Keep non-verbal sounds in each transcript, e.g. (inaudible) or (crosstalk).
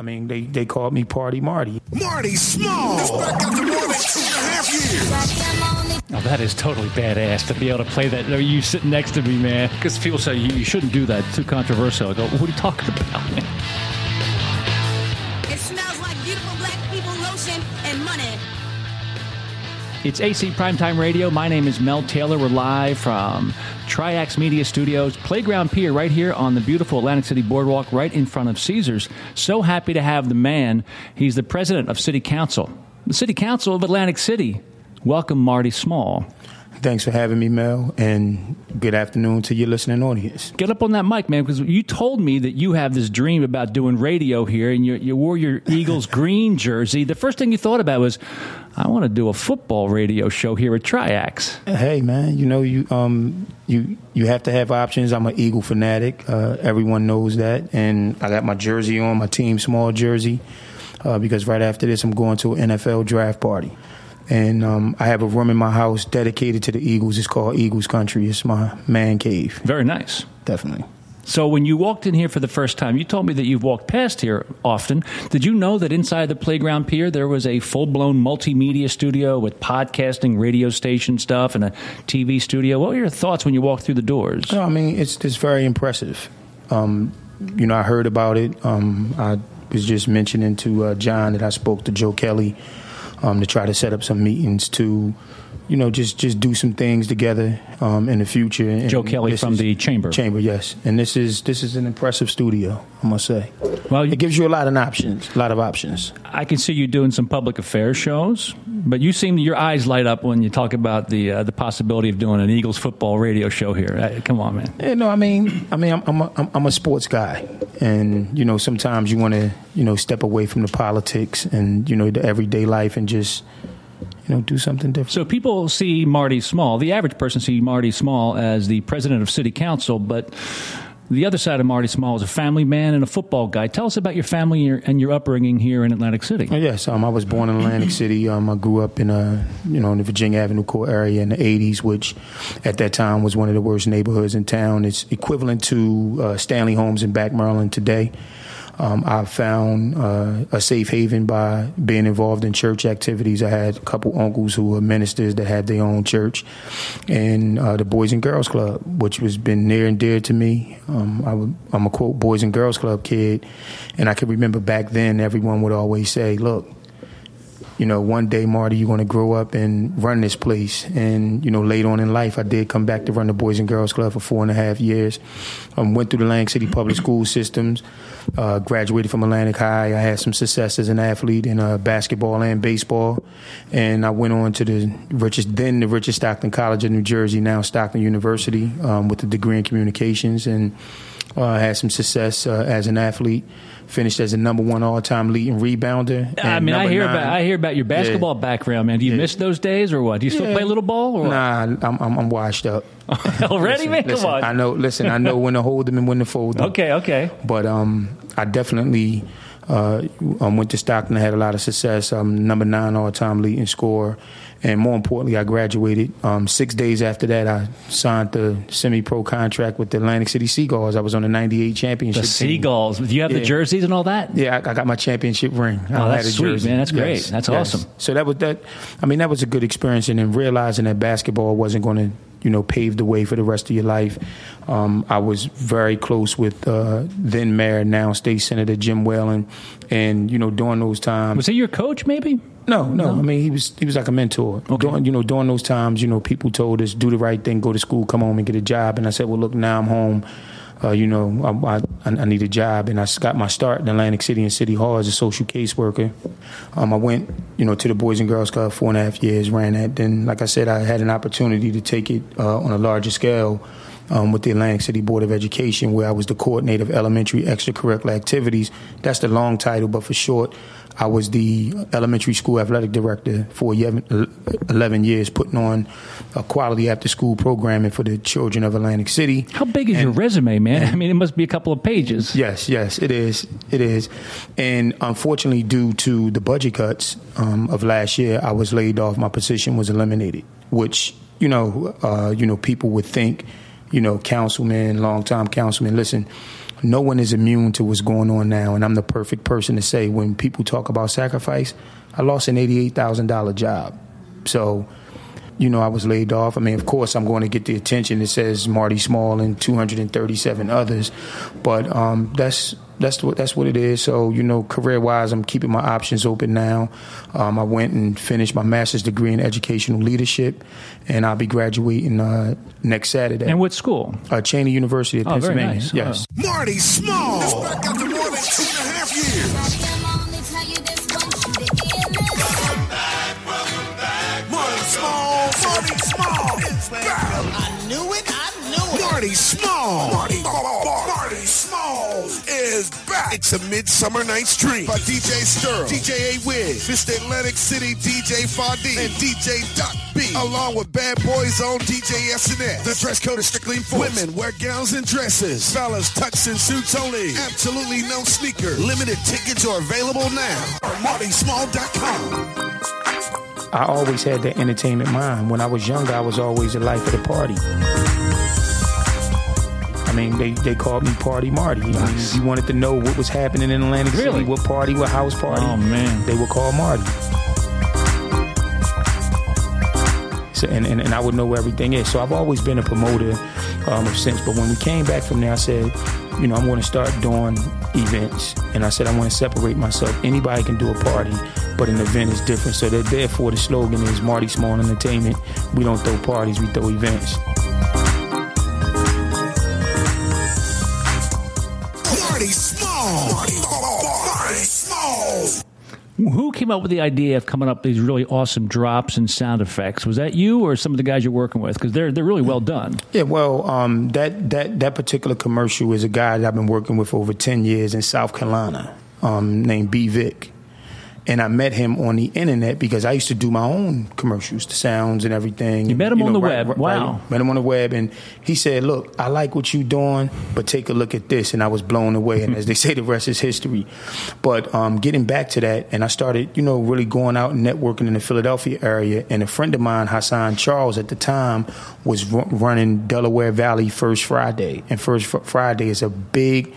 I mean, they, they called me Party Marty. Marty Small. It's back after more than two and a half years. Oh, that is totally badass to be able to play that. You sitting next to me, man. Because people say you, you shouldn't do that. It's too controversial. I go, what are you talking about, man? It smells like beautiful black people lotion and money. It's AC Primetime Radio. My name is Mel Taylor. We're live from Triax Media Studios, Playground Pier, right here on the beautiful Atlantic City Boardwalk, right in front of Caesars. So happy to have the man. He's the president of City Council, the City Council of Atlantic City. Welcome, Marty Small. Thanks for having me, Mel, and good afternoon to your listening audience. Get up on that mic, man, because you told me that you have this dream about doing radio here, and you, you wore your (laughs) Eagles green jersey. The first thing you thought about was, I want to do a football radio show here at Triax. Hey, man, you know you um you you have to have options. I'm an Eagle fanatic. Uh, everyone knows that, and I got my jersey on, my team small jersey, uh, because right after this, I'm going to an NFL draft party. And um, I have a room in my house dedicated to the Eagles. It's called Eagles Country. It's my man cave. Very nice. Definitely. So when you walked in here for the first time, you told me that you've walked past here often. Did you know that inside the playground pier there was a full-blown multimedia studio with podcasting, radio station stuff, and a TV studio? What were your thoughts when you walked through the doors? No, I mean it's it's very impressive. Um, you know, I heard about it. Um, I was just mentioning to uh, John that I spoke to Joe Kelly um, to try to set up some meetings to, you know, just just do some things together um, in the future. And Joe Kelly from the Chamber. Chamber, yes. And this is this is an impressive studio, I must say. Well, it gives you a lot of options, a lot of options. I can see you doing some public affairs shows, but you seem your eyes light up when you talk about the uh, the possibility of doing an Eagles football radio show here. Uh, come on, man. Yeah, no, I mean, I mean, I'm I'm a, I'm- I'm a sports guy, and you know, sometimes you want to, you know, step away from the politics and you know the everyday life and just, you know, do something different. So people see Marty Small, the average person see Marty Small as the president of city council, but the other side of Marty Small is a family man and a football guy. Tell us about your family and your, upbringing here in Atlantic City. Oh, yes, um, I was born in Atlantic City. Um, I grew up in a, you know, in the Virginia Avenue Court area in the '80s, which at that time was one of the worst neighborhoods in town. It's equivalent to uh, Stanley Holmes in Back Maryland today. Um, I found uh, a safe haven by being involved in church activities. I had a couple uncles who were ministers that had their own church, and uh, the Boys and Girls Club, which has been near and dear to me. Um, I would, I'm a quote Boys and Girls Club kid, and I can remember back then everyone would always say, "Look, you know, one day, Marty, you're going to grow up and run this place. And, you know, later on in life, I did come back to run the Boys and Girls Club for four and a half years. Um, went through the Atlantic City public school systems, uh, graduated from Atlantic High. I had some success as an athlete in uh, basketball and baseball. And I went on to the richest, then the richest Stockton College of New Jersey, now Stockton University, um, with a degree in communications. And uh, had some success uh, as an athlete. Finished as a number one all-time leading rebounder. I mean, I hear nine- about I hear about your basketball background, man. Do you Yeah. miss those days or what? Do you still Yeah. play little ball or? Nah, I'm, I'm, I'm washed up. (laughs) Already, Listen, man? listen, Come on. I know. Listen, I know when to hold them and when to fold them. Okay, okay. But um, I definitely uh, um, went to Stockton. I had a lot of success. I'm number nine all-time leading scorer, and more importantly, I graduated. Um, six days after that, I signed the semi-pro contract with the Atlantic City Seagulls. I was on the '98 championship. The team. Seagulls. Do you have the jerseys and all that? Yeah, I, I got my championship ring. Oh, I that's had a sweet, jersey. man. That's great. That's awesome. So that was that. I mean, that was a good experience, and then realizing that basketball wasn't going to, you know, pave the way for the rest of your life. Um, I was very close with uh, then Mayor, now State Senator Jim Whelan, and you know, during those times, Was he your coach, maybe? No, no. I mean, he was he was like a mentor. Okay. During you know during those times, you know, people told us do the right thing, go to school, come home and get a job. And I said, well, look, now I'm home. Uh, you know, I, I, I need a job, and I got my start in Atlantic City and City Hall as a social caseworker. Um, I went, you know, to the Boys and Girls Club four and a half years, ran that. Then, like I said, I had an opportunity to take it uh, on a larger scale um, with the Atlantic City Board of Education, where I was the coordinator of elementary extracurricular activities. That's the long title, but for short, I was the elementary school athletic director for 11 11 years, putting on a quality after school programming for the children of Atlantic City. How big is your resume, man? I mean, it must be a couple of pages. Yes, yes, it is. It is. And unfortunately, due to the budget cuts um, of last year, I was laid off. My position was eliminated, which, you know, uh, you know, people would think, you know, councilman, longtime councilman, listen, no one is immune to what's going on now, and I'm the perfect person to say when people talk about sacrifice. I lost an eighty-eight thousand dollar job, so you know I was laid off. I mean, of course, I'm going to get the attention. It says Marty Small and 237 others, but um, that's that's what that's what it is. So you know, career wise, I'm keeping my options open now. Um, I went and finished my master's degree in educational leadership, and I'll be graduating uh, next Saturday. And what school? Uh, Cheyney University of Oh, very Pennsylvania. nice. Yes. Marty Small. It's. I knew it, I knew it. Marty Small. Marty, Marty Small is back. It's a Midsummer Night's Dream by DJ Sturl, DJ A Wiz, Mr. Atlantic City DJ Fadi, and DJ Doc B, along with Bad Boys on DJ SNS. The dress code is strictly enforced. Women wear gowns and dresses. Fellas, tux and suits only. Absolutely no sneaker. Limited tickets are available now. MartySmall.com. I always had that entertainment mind. When I was younger, I was always the life of the party. I mean, they, they called me Party Marty. If you wanted to know what was happening in Atlantic Really? City, what party, what house party, Oh, man. they would call Marty. So, and, and, and I would know where everything is. So I've always been a promoter um, of since. But when we came back from there, I said, you know, I'm going to start doing events. And I said, I want to separate myself. Anybody can do a party, but an event is different. So that therefore the slogan is Marty Small Entertainment. We don't throw parties, we throw events. Marty Small. Marty, Marty Small. Who came up with the idea of coming up with these really awesome drops and sound effects? Was that you or some of the guys you're working with? Because they're they're really well done. Yeah, well, um, that that that particular commercial is a guy that I've been working with for over ten years in South Carolina, um, named B Vic, and I met him on the internet because I used to do my own commercials, the sounds and everything. You met him on the right- web. right- Wow. right. met him on the web, and he said, "Look, I like what you're doing, but take a look at this." And I was blown away. And as they say, the rest is history. But um, getting back to that, and I started, you know, really going out and networking in the Philadelphia area. And a friend of mine, Hassan Charles, at the time, was ru- running Delaware Valley First Friday, and First Fr- Friday is a big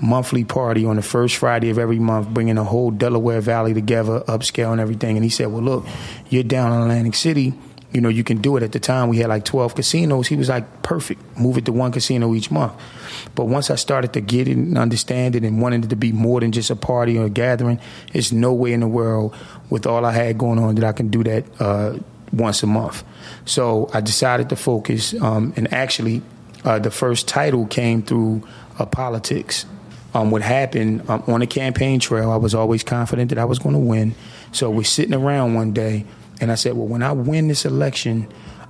monthly party on the first Friday of every month, bringing the whole Delaware Valley together, upscale and everything. And he said, "Well, look, you're down in Atlantic City." you know, you can do it. At the time, we had like 12 casinos. He was like, perfect. Move it to one casino each month. But once I started to get it and understand it and wanted it to be more than just a party or a gathering, there's no way in the world with all I had going on that I can do that uh, once a month. So I decided to focus. Um, and actually, uh, the first title came through uh, politics. Um, what happened um, on the campaign trail, I was always confident that I was going to win. So we're sitting around one day, and I said, Well, when I win this election,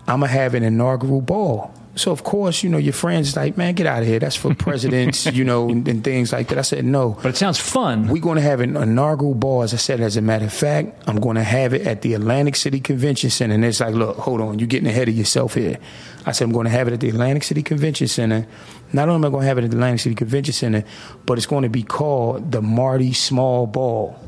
I'm going to have an inaugural ball. So, of course, you know, your friends like, Man, get out of here. That's for (laughs) presidents, you know, and, and things like that. I said, No. But it sounds fun. We're going to have an inaugural ball. As I said, as a matter of fact, I'm going to have it at the Atlantic City Convention Center. And it's like, look, hold on, you're getting ahead of yourself here. I said, I'm going to have it at the Atlantic City Convention Center. Not only am I going to have it at the Atlantic City Convention Center, but it's going to be called the Marty Small Ball.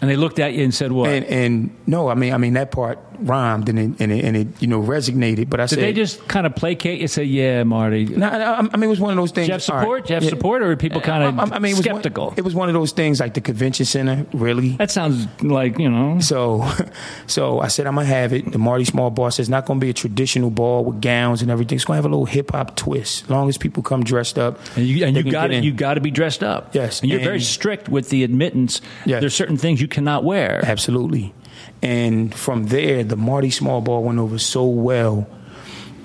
and they looked at you and said, "What?" And, and no, I mean, I mean that part rhymed and it, and it, and it you know resonated. But I Did said, they just kind of placate you? Say, "Yeah, Marty." No, no, I mean, it was one of those things. Did you have all support? Did you have support, or people kind of I, I mean, it skeptical? One, it was one of those things like the convention center, really. that sounds like you know. So, (laughs) so I said I'm gonna have it. The Marty Small ball says it's not gonna be a traditional ball with gowns and everything. It's gonna have a little hip hop twist. As long as people come dressed up, And you, and you got you got to be dressed up. Yes, and you're very strict with the admittance. Yes. There's certain things you cannot wear. Absolutely. And from there, the Marty Small Ball went over so well.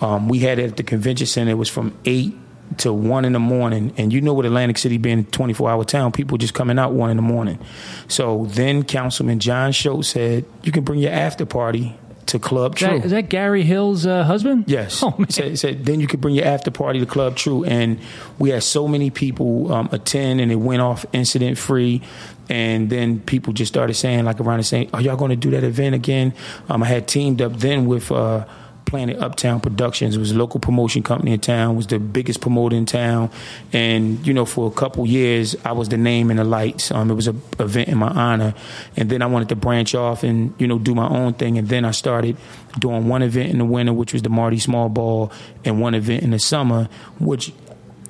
Um, we had it at the convention center. It was from eight to one in the morning, and you know, with Atlantic City being a 24 hour town, people just coming out one in the morning. So then, Councilman John Schultz said, "You can bring your after party to Club True." that, is that Gary Hill's uh, husband? Yes. Oh man. Said, said, then you could bring your after party to Club True, and we had so many people um, attend, and it went off incident free. And then people just started saying, like around the same, "Are y'all going to do that event again?" Um, I had teamed up then with. Uh, Planet Uptown Productions. It was a local promotion company in town. Was the biggest promoter in town, and you know, for a couple years, I was the name in the lights. Um, it was an event in my honor, and then I wanted to branch off and you know do my own thing. And then I started doing one event in the winter, which was the Marty Small Ball, and one event in the summer, which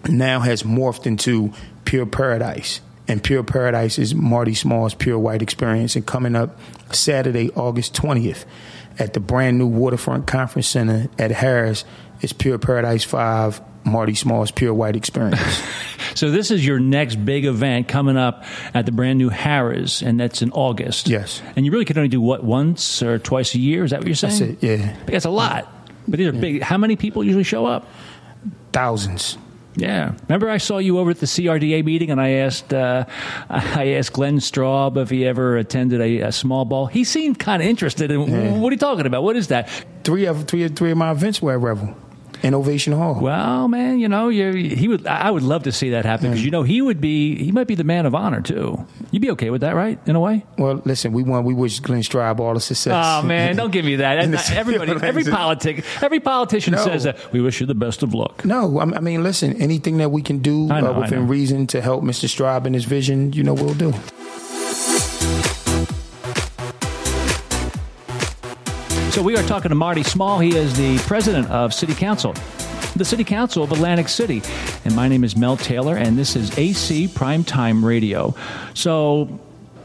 now has morphed into Pure Paradise. And Pure Paradise is Marty Small's Pure White Experience. And coming up Saturday, August 20th, at the brand new Waterfront Conference Center at Harrah's, It's Pure Paradise 5, Marty Small's Pure White Experience. (laughs) So this is your next big event coming up at the brand new Harrah's, and that's in August. Yes. And you really can only do what once or twice a year? Is that what you're saying? That's it, yeah. That's a lot. But these are big. How many people usually show up? Thousands. Yeah. Remember, I saw you over at the CRDA meeting, and I asked uh, (laughs) I asked Glenn Straub if he ever attended a, a small ball. He seemed kind of interested in Yeah. what are you talking about? What is that? Three of three, three of my events were at Revel. Innovation Hall. Well, man, you know, he would. I would love to see that happen because you know he would be. He might be the man of honor too. You'd be okay with that, right? In a way. Well, listen, we want we wish Glenn Straub all the success. Oh man, don't give me that. (laughs) In Not Everybody, every politic, every politician No. says that. We wish you the best of luck. No, I I mean, listen, anything that we can do know, uh, within reason to help Mr. Straub and his vision, you know, we'll do. So we are talking to Marty Small. He is the president of City Council, the City Council of Atlantic City. And my name is Mel Taylor, and this is AC Primetime Radio. So,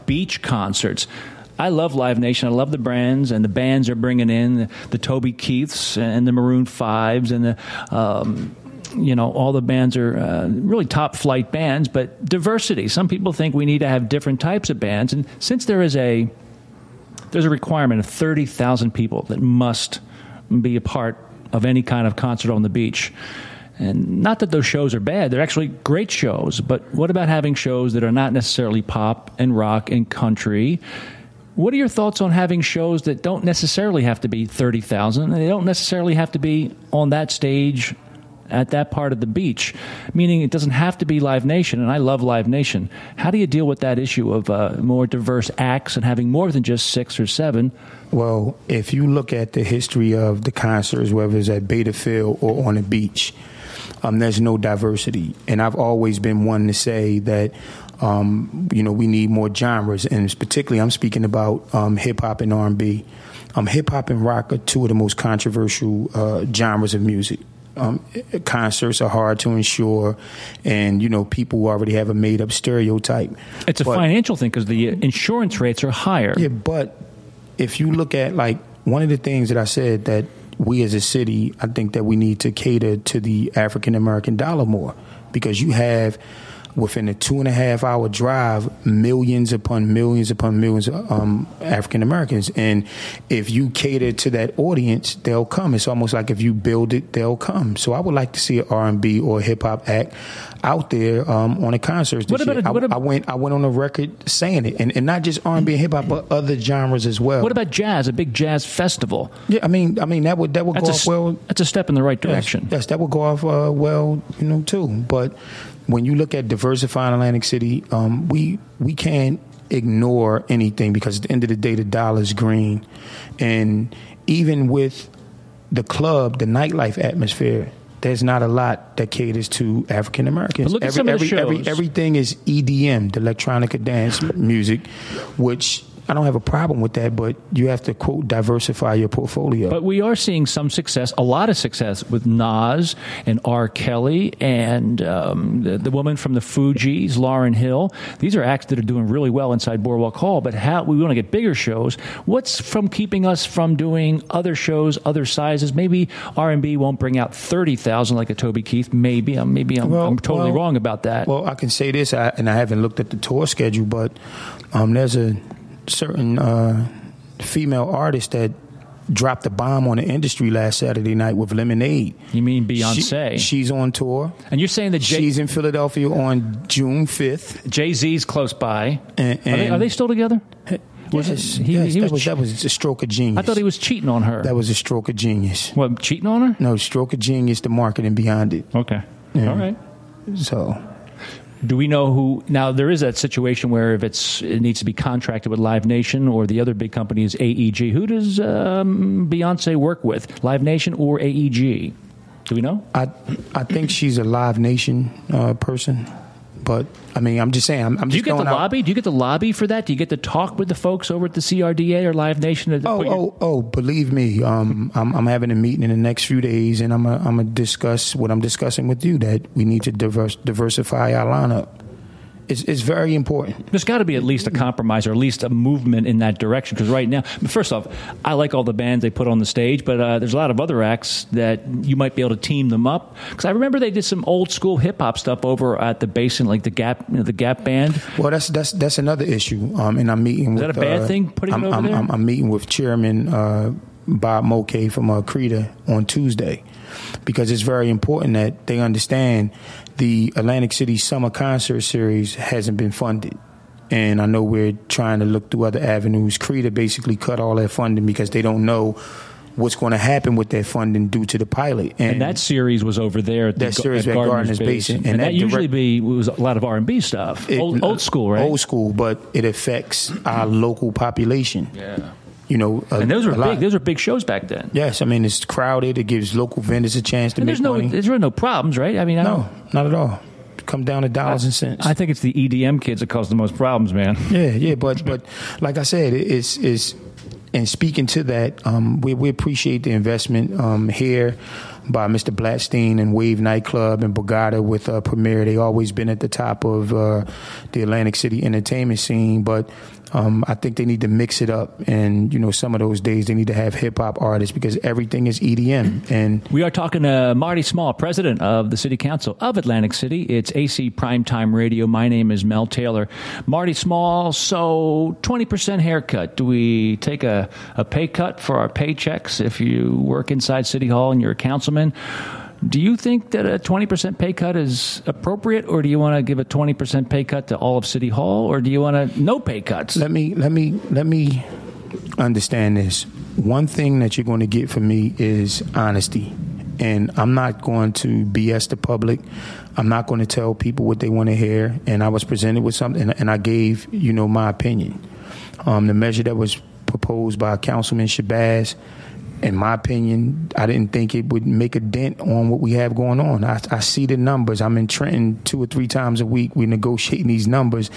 beach concerts. I love Live Nation. I love the brands, and the bands are bringing in the, the Toby Keiths and the Maroon Fives and the. Um, you know, all the bands are uh, really top flight bands, but diversity. Some people think we need to have different types of bands. And since there is a there's a requirement of 30,000 people that must be a part of any kind of concert on the beach. And not that those shows are bad, they're actually great shows, but what about having shows that are not necessarily pop and rock and country? What are your thoughts on having shows that don't necessarily have to be 30,000 and they don't necessarily have to be on that stage at that part of the beach, meaning it doesn't have to be Live Nation, and I love Live Nation. How do you deal with that issue of uh, more diverse acts and having more than just six or seven? Well, if you look at the history of the concerts, whether it's at Bader Field or on the beach, um, there's no diversity. And I've always been one to say that, um, you know, we need more genres, and particularly I'm speaking about um, hip hop and R&B. Um, hip hop and rock are two of the most controversial uh, genres of music. Um, concerts are hard to ensure, and you know people already have a made up stereotype. It's a But- financial thing because the insurance rates are higher. yeah, but if you look at like one of the things that I said that we as a city, I think that we need to cater to the African American dollar more because you have within a two and a half hour drive millions upon millions upon millions of um, African Americans, and if you cater to that audience, they'll come. It's almost like if you build it, they'll come. So I would like to see an R and B or hip hop act out there um, on a concert. What about a- what I, went I went on the record saying it, and, and not just R and hip hop, but other genres as well. What about jazz? A big jazz festival? Yeah, I mean, I mean that would that would That's go a, off well. that's a step in the right Yes, direction. Yes, that would go off uh, well, you know, too. But when you look at diversifying Atlantic City, um, we we can't ignore anything because at the end of the day, the dollar is green, and even with the club, the nightlife atmosphere. There's not a lot that caters to African Americans. Look at every, some of the every, every, shows. everything is EDM, the electronica dance music, which I don't have a problem with that, but you have to quote diversify your portfolio. But we are seeing some success, a lot of success with Nas and R. Kelly and um, the, the woman from the Fugees, Lauryn Hill. These are acts that are doing really well inside Boardwalk Hall. But how we want to get bigger shows. What's from keeping us from doing other shows, other sizes? Maybe R and B won't bring out thirty thousand like a Toby Keith. Maybe, um, maybe I'm, Well, I'm totally well, wrong about that. Well, I can say this, I, and I haven't looked at the tour schedule, but um, there's a certain uh, female artist that dropped a bomb on the industry last Saturday night with Lemonade. you mean Beyonce? She- she's on tour. and you're saying that Jay, She's in Philadelphia on June 5th. Jay Z's close by. And, are, they, are they still together? Was yes, it- he- yes, he that, was that was a stroke of genius. I thought he was cheating on her. That was a stroke of genius. What, cheating on her? No, stroke of genius, the marketing behind it. Okay. Yeah. All right. So, Do we know who? Now there is that situation where if it's it needs to be contracted with Live Nation or the other big company is AEG. Who does um, Beyonce work with? Live Nation or AEG? Do we know? I I think she's a Live Nation uh, person, but I mean, I'm just saying. I'm, I'm Do you just get the out. lobby? Do you get the lobby for that? Do you get to talk with the folks over at the CRDA or Live Nation? Oh, your- oh, oh! Believe me, um, I'm, I'm having a meeting in the next few days, and I'm gonna discuss what I'm discussing with you that we need to diverse, diversify our lineup. It's, it's very important. There's got to be at least a compromise or at least a movement in that direction. Because right now, first off, I like all the bands they put on the stage, but uh, there's a lot of other acts that you might be able to team them up. Because I remember they did some old school hip hop stuff over at the Basin, like the Gap, you know, the Gap band. Well, that's that's that's another issue. Um, and I'm meeting. Is with, that a bad uh, thing, putting it I'm, over I'm, there? I'm, I'm meeting with Chairman uh, Bob Moke from uh, CRDA on Tuesday because it's very important that they understand the Atlantic City Summer Concert Series hasn't been funded. And I know we're trying to look through other avenues. CRDA basically cut all their funding because they don't know what's going to happen with their funding due to the pilot. And that series was over there at That the, series at at Gardner's, Gardner's Basin. Basin. And, And that, that usually direct- be was a lot of R and B stuff, it- old, old school, right? Old school, but it affects our local population. Yeah. You know, a- And those were a lot. big. Those were big shows back then. Yes, I mean it's crowded. It gives local vendors a chance to And make there's no, money. there's really no problems, right? I mean, I no, don't, at all. Come down to dollars and cents. I think it's the EDM kids that cause the most problems, man. (laughs) yeah, yeah, but but like I said, it's it's and speaking to that, um, we we appreciate the investment um, here by Mr. Blatstein and Wave Nightclub and Borgata with uh, Premier. They always been at the top of uh, the Atlantic City entertainment scene, but um, I think they need to mix it up. And you know, some of those days they need to have hip hop artists because everything is EDM and. We are talking to Marty Small, president of the City Council of Atlantic City. It's AC Primetime Radio. My name is Mel Taylor. Marty Small, so 20% haircut. Do we take a, a pay cut for our paychecks if you work inside City Hall and you're a councilman? Do you think that a 20% pay cut is appropriate, or do you want to give a 20% pay cut to all of City Hall, or do you want to no pay cuts? let me let me let me understand this. One thing that you're going to get from me is honesty. And I'm not going to BS the public. I'm not going to tell people what they want to hear. And I was presented with something, and, I gave, you know, my opinion. Um, the measure that was proposed by Councilman Shabazz, in my opinion, I didn't think it would make a dent on what we have going on. I, I see the numbers. I'm in Trenton two or three times a week. We're negotiating these numbers,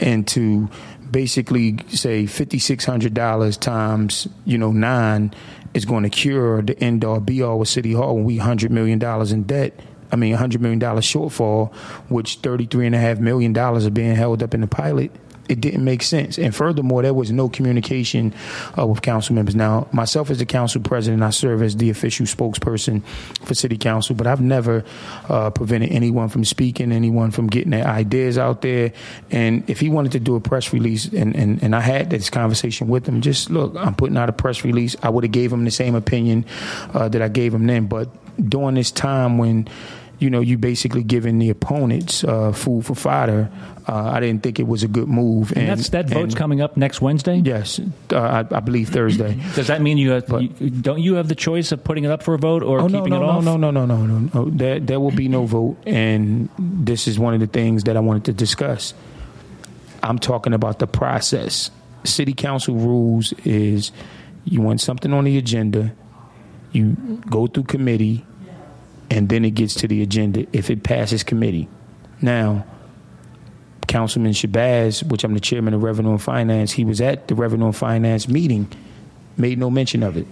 and to basically say fifty six hundred dollars times you know nine is going to cure the end all be all with City Hall when we hundred million dollars in debt. I mean, hundred million dollar shortfall, which thirty three and a half million dollars are being held up in the pilot it didn't make sense. And furthermore, there was no communication uh, with council members. Now, myself as the council president, I serve as the official spokesperson for city council, but I've never uh, prevented anyone from speaking, anyone from getting their ideas out there. And if he wanted to do a press release, and, and, and I had this conversation with him, just look, I'm putting out a press release. I would have gave him the same opinion uh, that I gave him then. But during this time when you know, you basically giving the opponents uh, food for fodder. Uh, I didn't think it was a good move. and that's, that vote's and- coming up next Wednesday? Yes, uh, I, I believe Thursday. (clears throat) Does that mean you, have, But- you don't you have the choice of putting it up for a vote or oh keeping no, it no, off? no, no, no, no, no, no. There, there will be no vote, and this is one of the things that I wanted to discuss. I'm talking about the process. City council rules is you want something on the agenda, you go through committee, and then it gets to the agenda if it passes committee. Now, Councilman Shabazz, which I'm the chairman of Revenue and Finance, he was at the Revenue and Finance meeting, made no mention of it.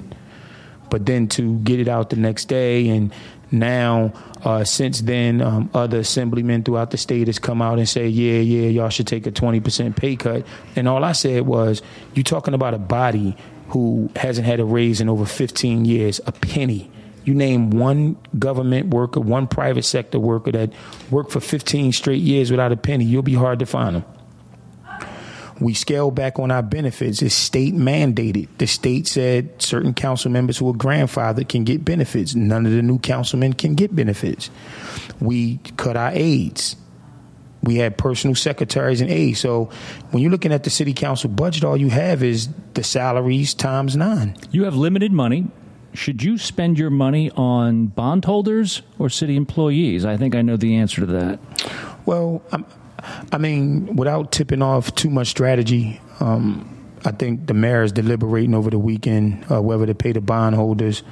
But then to get it out the next day, and now uh, since then, um, other assemblymen throughout the state has come out and say, yeah, yeah, y'all should take a 20% pay cut. And all I said was, you're talking about a body who hasn't had a raise in over 15 years, a penny. You name one government worker, one private sector worker that worked for 15 straight years without a penny, you'll be hard to find them. We scaled back on our benefits. It's state mandated. The state said certain council members who are grandfathered can get benefits. None of the new councilmen can get benefits. We cut our aides. We had personal secretaries and aides. So when you're looking at the city council budget, all you have is the salaries times nine. You have limited money. Should you spend your money on bondholders or city employees? I think I know the answer to that. Well, I'm, I mean, without tipping off too much strategy, um, I think the mayor is deliberating over the weekend uh, whether to pay the bondholders.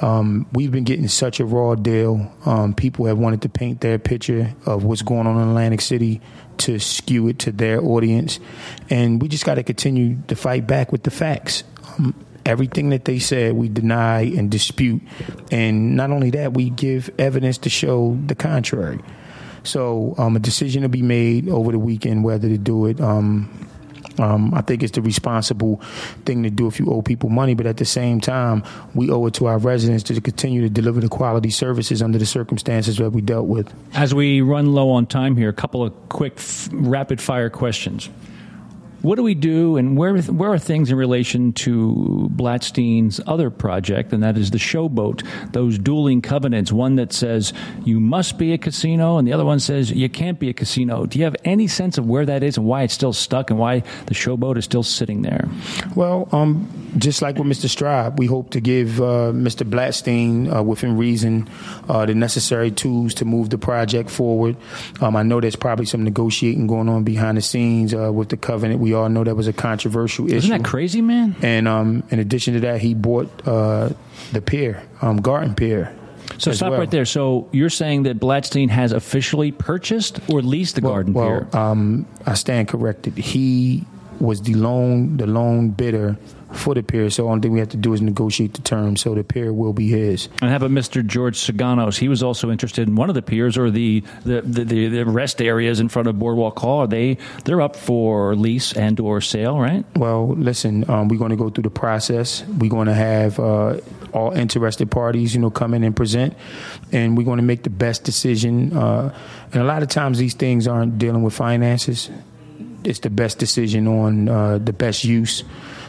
Um, we've been getting such a raw deal. Um, people have wanted to paint their picture of what's going on in Atlantic City to skew it to their audience, and we just got to continue to fight back with the facts. Um, everything that they said, we deny and dispute, and not only that, we give evidence to show the contrary. So um, a decision to be made over the weekend whether to do it. Um, um, I think it's the responsible thing to do if you owe people money, but at the same time, we owe it to our residents to continue to deliver the quality services under the circumstances that we dealt with. As we run low on time here, a couple of quick, f- rapid fire questions. What do we do, and where where are things in relation to Blatstein's other project, and that is the Showboat? Those dueling covenants, one that says you must be a casino, and the other one says you can't be a casino. Do you have any sense of where that is and why it's still stuck, and why the Showboat is still sitting there? Well, um, just like with Mr. Straub, we hope to give uh, Mr. Blatstein, uh, within reason, uh, the necessary tools to move the project forward. Um, I know there's probably some negotiating going on behind the scenes uh, with the covenant. We all know that was a controversial issue. Isn't that crazy, man? And um, in addition to that, he bought uh, the pier, um, Garden Pier. So stop well. right there. So you're saying that Blatstein has officially purchased or leased the Garden well, Pier? Um, I stand corrected. He was the lone the lone bidder for the pier. So the only thing we have to do is negotiate the terms. So the pier will be his. And how about Mr. George Saganos? He was also interested in one of the piers or the the, the, the, the rest areas in front of Boardwalk Hall. Are they they're up for lease and or sale, right? Well, listen, um, we're going to go through the process. We're going to have uh, all interested parties, you know, come in and present, and we're going to make the best decision. Uh, and a lot of times, these things aren't dealing with finances. It's the best decision on uh, the best use.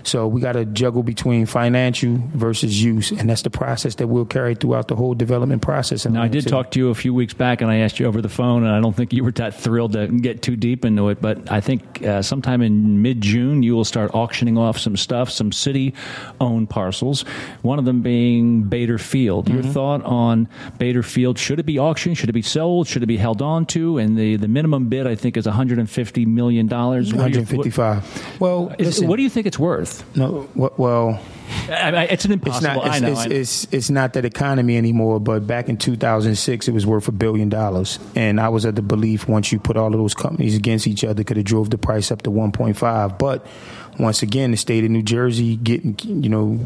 So we got to juggle between financial versus use, and that's the process that we'll carry throughout the whole development process. Now, I did City. talk to you a few weeks back, and I asked you over the phone, and I don't think you were that thrilled to get too deep into it. But I think uh, sometime in mid June, you will start auctioning off some stuff, some city owned parcels, one of them being Bader Field. Your thought on Bader Field? Should it be auctioned? Should it be sold? Should it be held on to? And the, the minimum bid, I think, is $150 million. What are your- 155. Well, is- listen, what do you think it's worth? No, well. I, I, it's an It's impossible. not. It's, I know. it's, it's, it's not that economy anymore. But back in 2006, it was worth a billion dollars, and I was of the belief once you put all of those companies against each other, could have drove the price up to 1.5. But once again, the state of New Jersey getting you know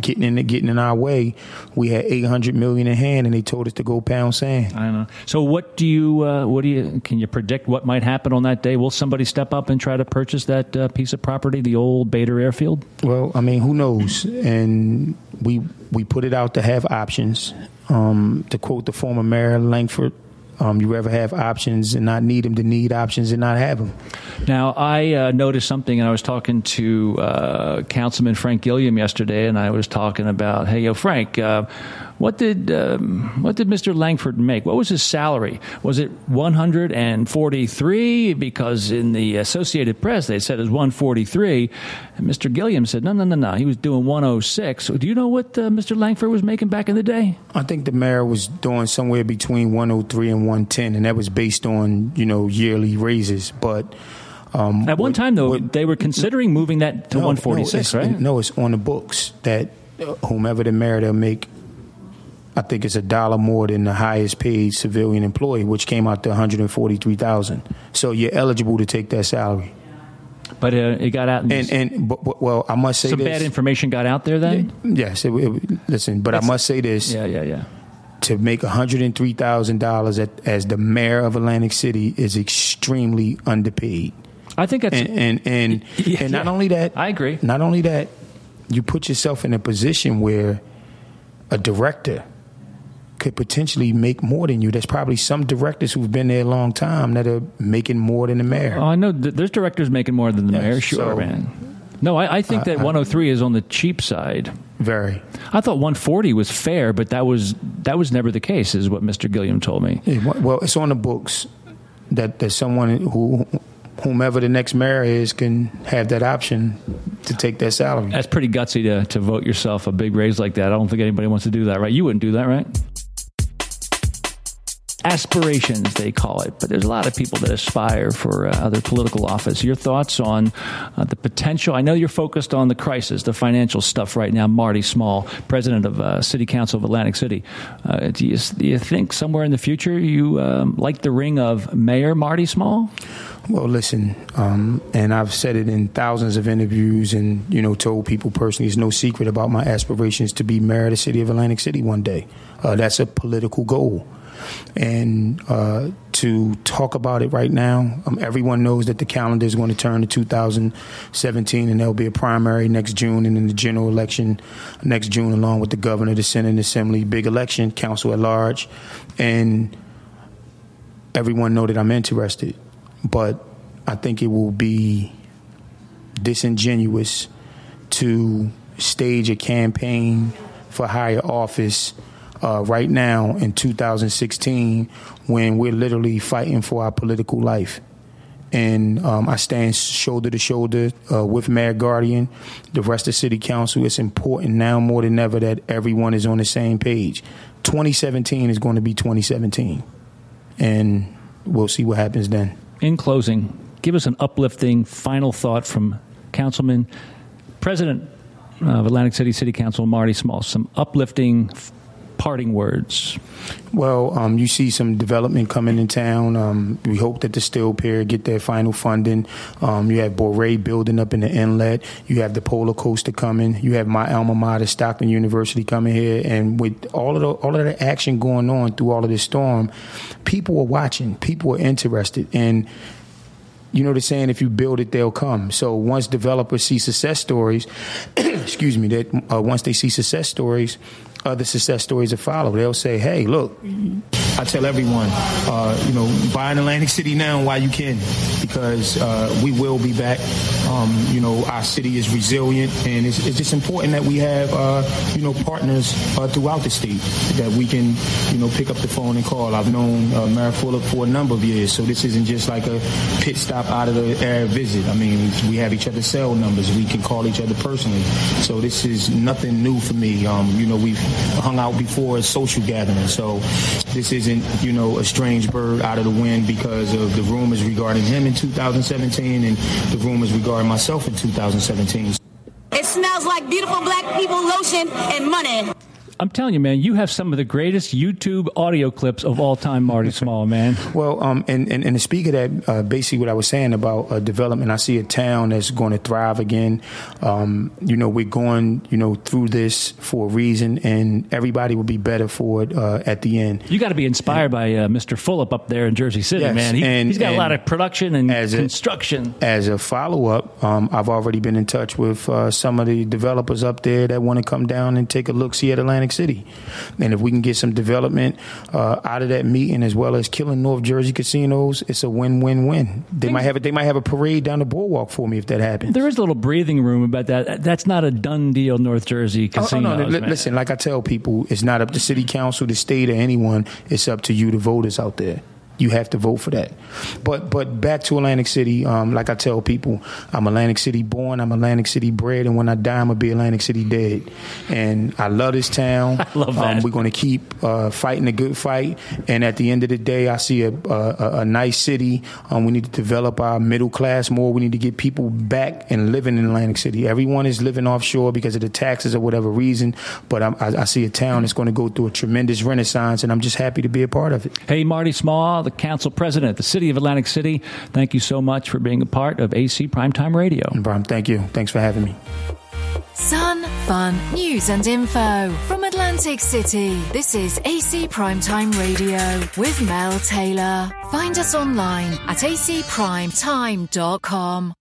getting in getting in our way, we had 800 million in hand, and they told us to go pound sand. I know. So, what do you? Uh, what do you? Can you predict what might happen on that day? Will somebody step up and try to purchase that uh, piece of property, the old Bader Airfield? Well, I mean, who knows? And we we put it out to have options. Um, to quote the former mayor Langford, um, you ever have options and not need them to need options and not have them. Now, I uh, noticed something, and I was talking to uh, Councilman Frank Gilliam yesterday, and I was talking about, hey, yo, Frank, uh, what did um, what did Mr. Langford make? What was his salary? Was it one hundred and forty three? Because in the Associated Press they said it was one forty three, and Mr. Gilliam said, no, no, no, no, he was doing one oh six. Do you know what uh, Mr. Langford was making back in the day? I think the mayor was doing somewhere between 103 and 110, and that was based on you know yearly raises. But um, At one what- time, though, what- they were considering moving that to no, one forty six, no, it's- right? No, it's on the books that uh, whomever the mayor they'll make. I think it's a dollar more than the highest paid civilian employee, which came out to one hundred and forty three thousand. So you're eligible to take that salary. But uh, it got out, And and but, but- well, I must say some this. bad information got out there. Then, Yes, it, it, listen, but I must say this: yeah, yeah, yeah. to make one hundred and three thousand dollars as the mayor of Atlantic City is extremely underpaid. I think that's And and and, (laughs) Yeah, and not yeah. only that, I agree. Not only that, you put yourself in a position where a director could potentially make more than you. There's probably some directors who've been there a long time that are making more than the mayor. Oh, I know. th- There's directors making more than the Yes, mayor. Sure, so- man. No, I, I think that 103 is on the cheap side. Very. I thought 140 was fair, but that was that was never the case, is what Mr. Gilliam told me. Yeah, Well, it's on the books that that someone who whomever the next mayor is can have that option to take that salary. That's pretty gutsy to, to vote yourself a big raise like that. I don't think anybody wants to do that, right? You wouldn't do that, right? Aspirations, they call it, but there's a lot of people that aspire for uh, other political office. Your thoughts on uh, the potential? I know you're focused on the crisis, the financial stuff right now. Marty Small, president of uh, City Council of Atlantic City. Uh, do, you, do you think somewhere in the future you um, like the ring of Mayor Marty Small? Well, listen, um, and I've said it in thousands of interviews, and you know, told people personally, it's no secret about my aspirations to be mayor of the city of Atlantic City one day. Uh, that's a political goal, and uh, to talk about it right now. Um, everyone knows that the calendar is going to turn to 2017, and there'll be a primary next June, and then the general election next June, along with the governor, the Senate, and Assembly, big election, council at large, and everyone know that I'm interested. But I think it will be disingenuous to stage a campaign for higher office uh, right now in 2016 when we're literally fighting for our political life. And um, I stand shoulder to shoulder uh, with Mayor Guardian, the rest of City Council. It's important now more than ever that everyone is on the same page. 2017 is going to be 2017, and we'll see what happens then. In closing, give us an uplifting final thought from Councilman, President of Atlantic City City Council, Marty Small. Some uplifting parting words? Well, um, you see some development coming in town. Um, we hope that the Steel Pier get their final funding. Um, you have Boraie building up in the inlet. You have the Polar Coaster coming. You have my alma mater, Stockton University, coming here. And with all of the, all of the action going on through all of this storm, people are watching. People are interested. And you know the saying, if you build it, they'll come. So once developers see success stories, (clears throat) excuse me, that uh, once they see success stories, other success stories that follow. They'll say, "Hey, look." I tell everyone, uh, you know, buy in Atlantic City now while you can, because uh, we will be back. Um, you know, our city is resilient, and it's, it's just important that we have, uh, you know, partners uh, throughout the state that we can, you know, pick up the phone and call. I've known uh, Fulop for a number of years, so this isn't just like a pit stop out of the air visit. I mean, we have each other's cell numbers. We can call each other personally. So this is nothing new for me. Um, you know, we've hung out before at social gatherings. So this isn't, you know, a strange bird out of the wind because of the rumors regarding him in 2017 and the rumors regarding myself in 2017. It smells like beautiful black people lotion and money. I'm telling you, man, you have some of the greatest YouTube audio clips of all time, Marty (laughs) Small, man. Well, um, and, and, and to speak of that, uh, basically what I was saying about uh, development, I see a town that's going to thrive again. Um, you know, we're going, you know, through this for a reason, and everybody will be better for it uh, at the end. You got to be inspired by uh, Mr. Fulop up there in Jersey City, Yes, man. He, and- has got a lot of production and as a- construction. As a follow up, um, I've already been in touch with uh, some of the developers up there that want to come down and take a look see at Atlantic City. And if we can get some development uh, out of that meeting, as well as killing North Jersey casinos, it's a win win win. They might have a, they might have a parade down the boardwalk for me if that happens. There is a little breathing room about that. That's not a done deal, North Jersey Oh, oh, casinos. no, li- listen, like I tell people, it's not up to city council, the state, or anyone. It's up to you, the voters out there. You have to vote for that. But but back to Atlantic City, um, like I tell people, I'm Atlantic City born, I'm Atlantic City bred, and when I die, I'm gonna be Atlantic City dead. And I love this town. (laughs) I love that. Um, we're gonna keep uh, fighting a good fight. And at the end of the day, I see a a, a nice city. Um, we need to develop our middle class more. We need to get people back and living in Atlantic City. Everyone is living offshore because of the taxes or whatever reason. But I'm, I, I see a town that's going to go through a tremendous renaissance, and I'm just happy to be a part of it. Hey, Marty Small, the council president of the city of Atlantic City. Thank you so much for being a part of AC Primetime Radio. Brian, thank you. Thanks for having me. Sun, fun, news and info from Atlantic City. This is AC Primetime Radio with Mel Taylor. Find us online at acprimetime.com.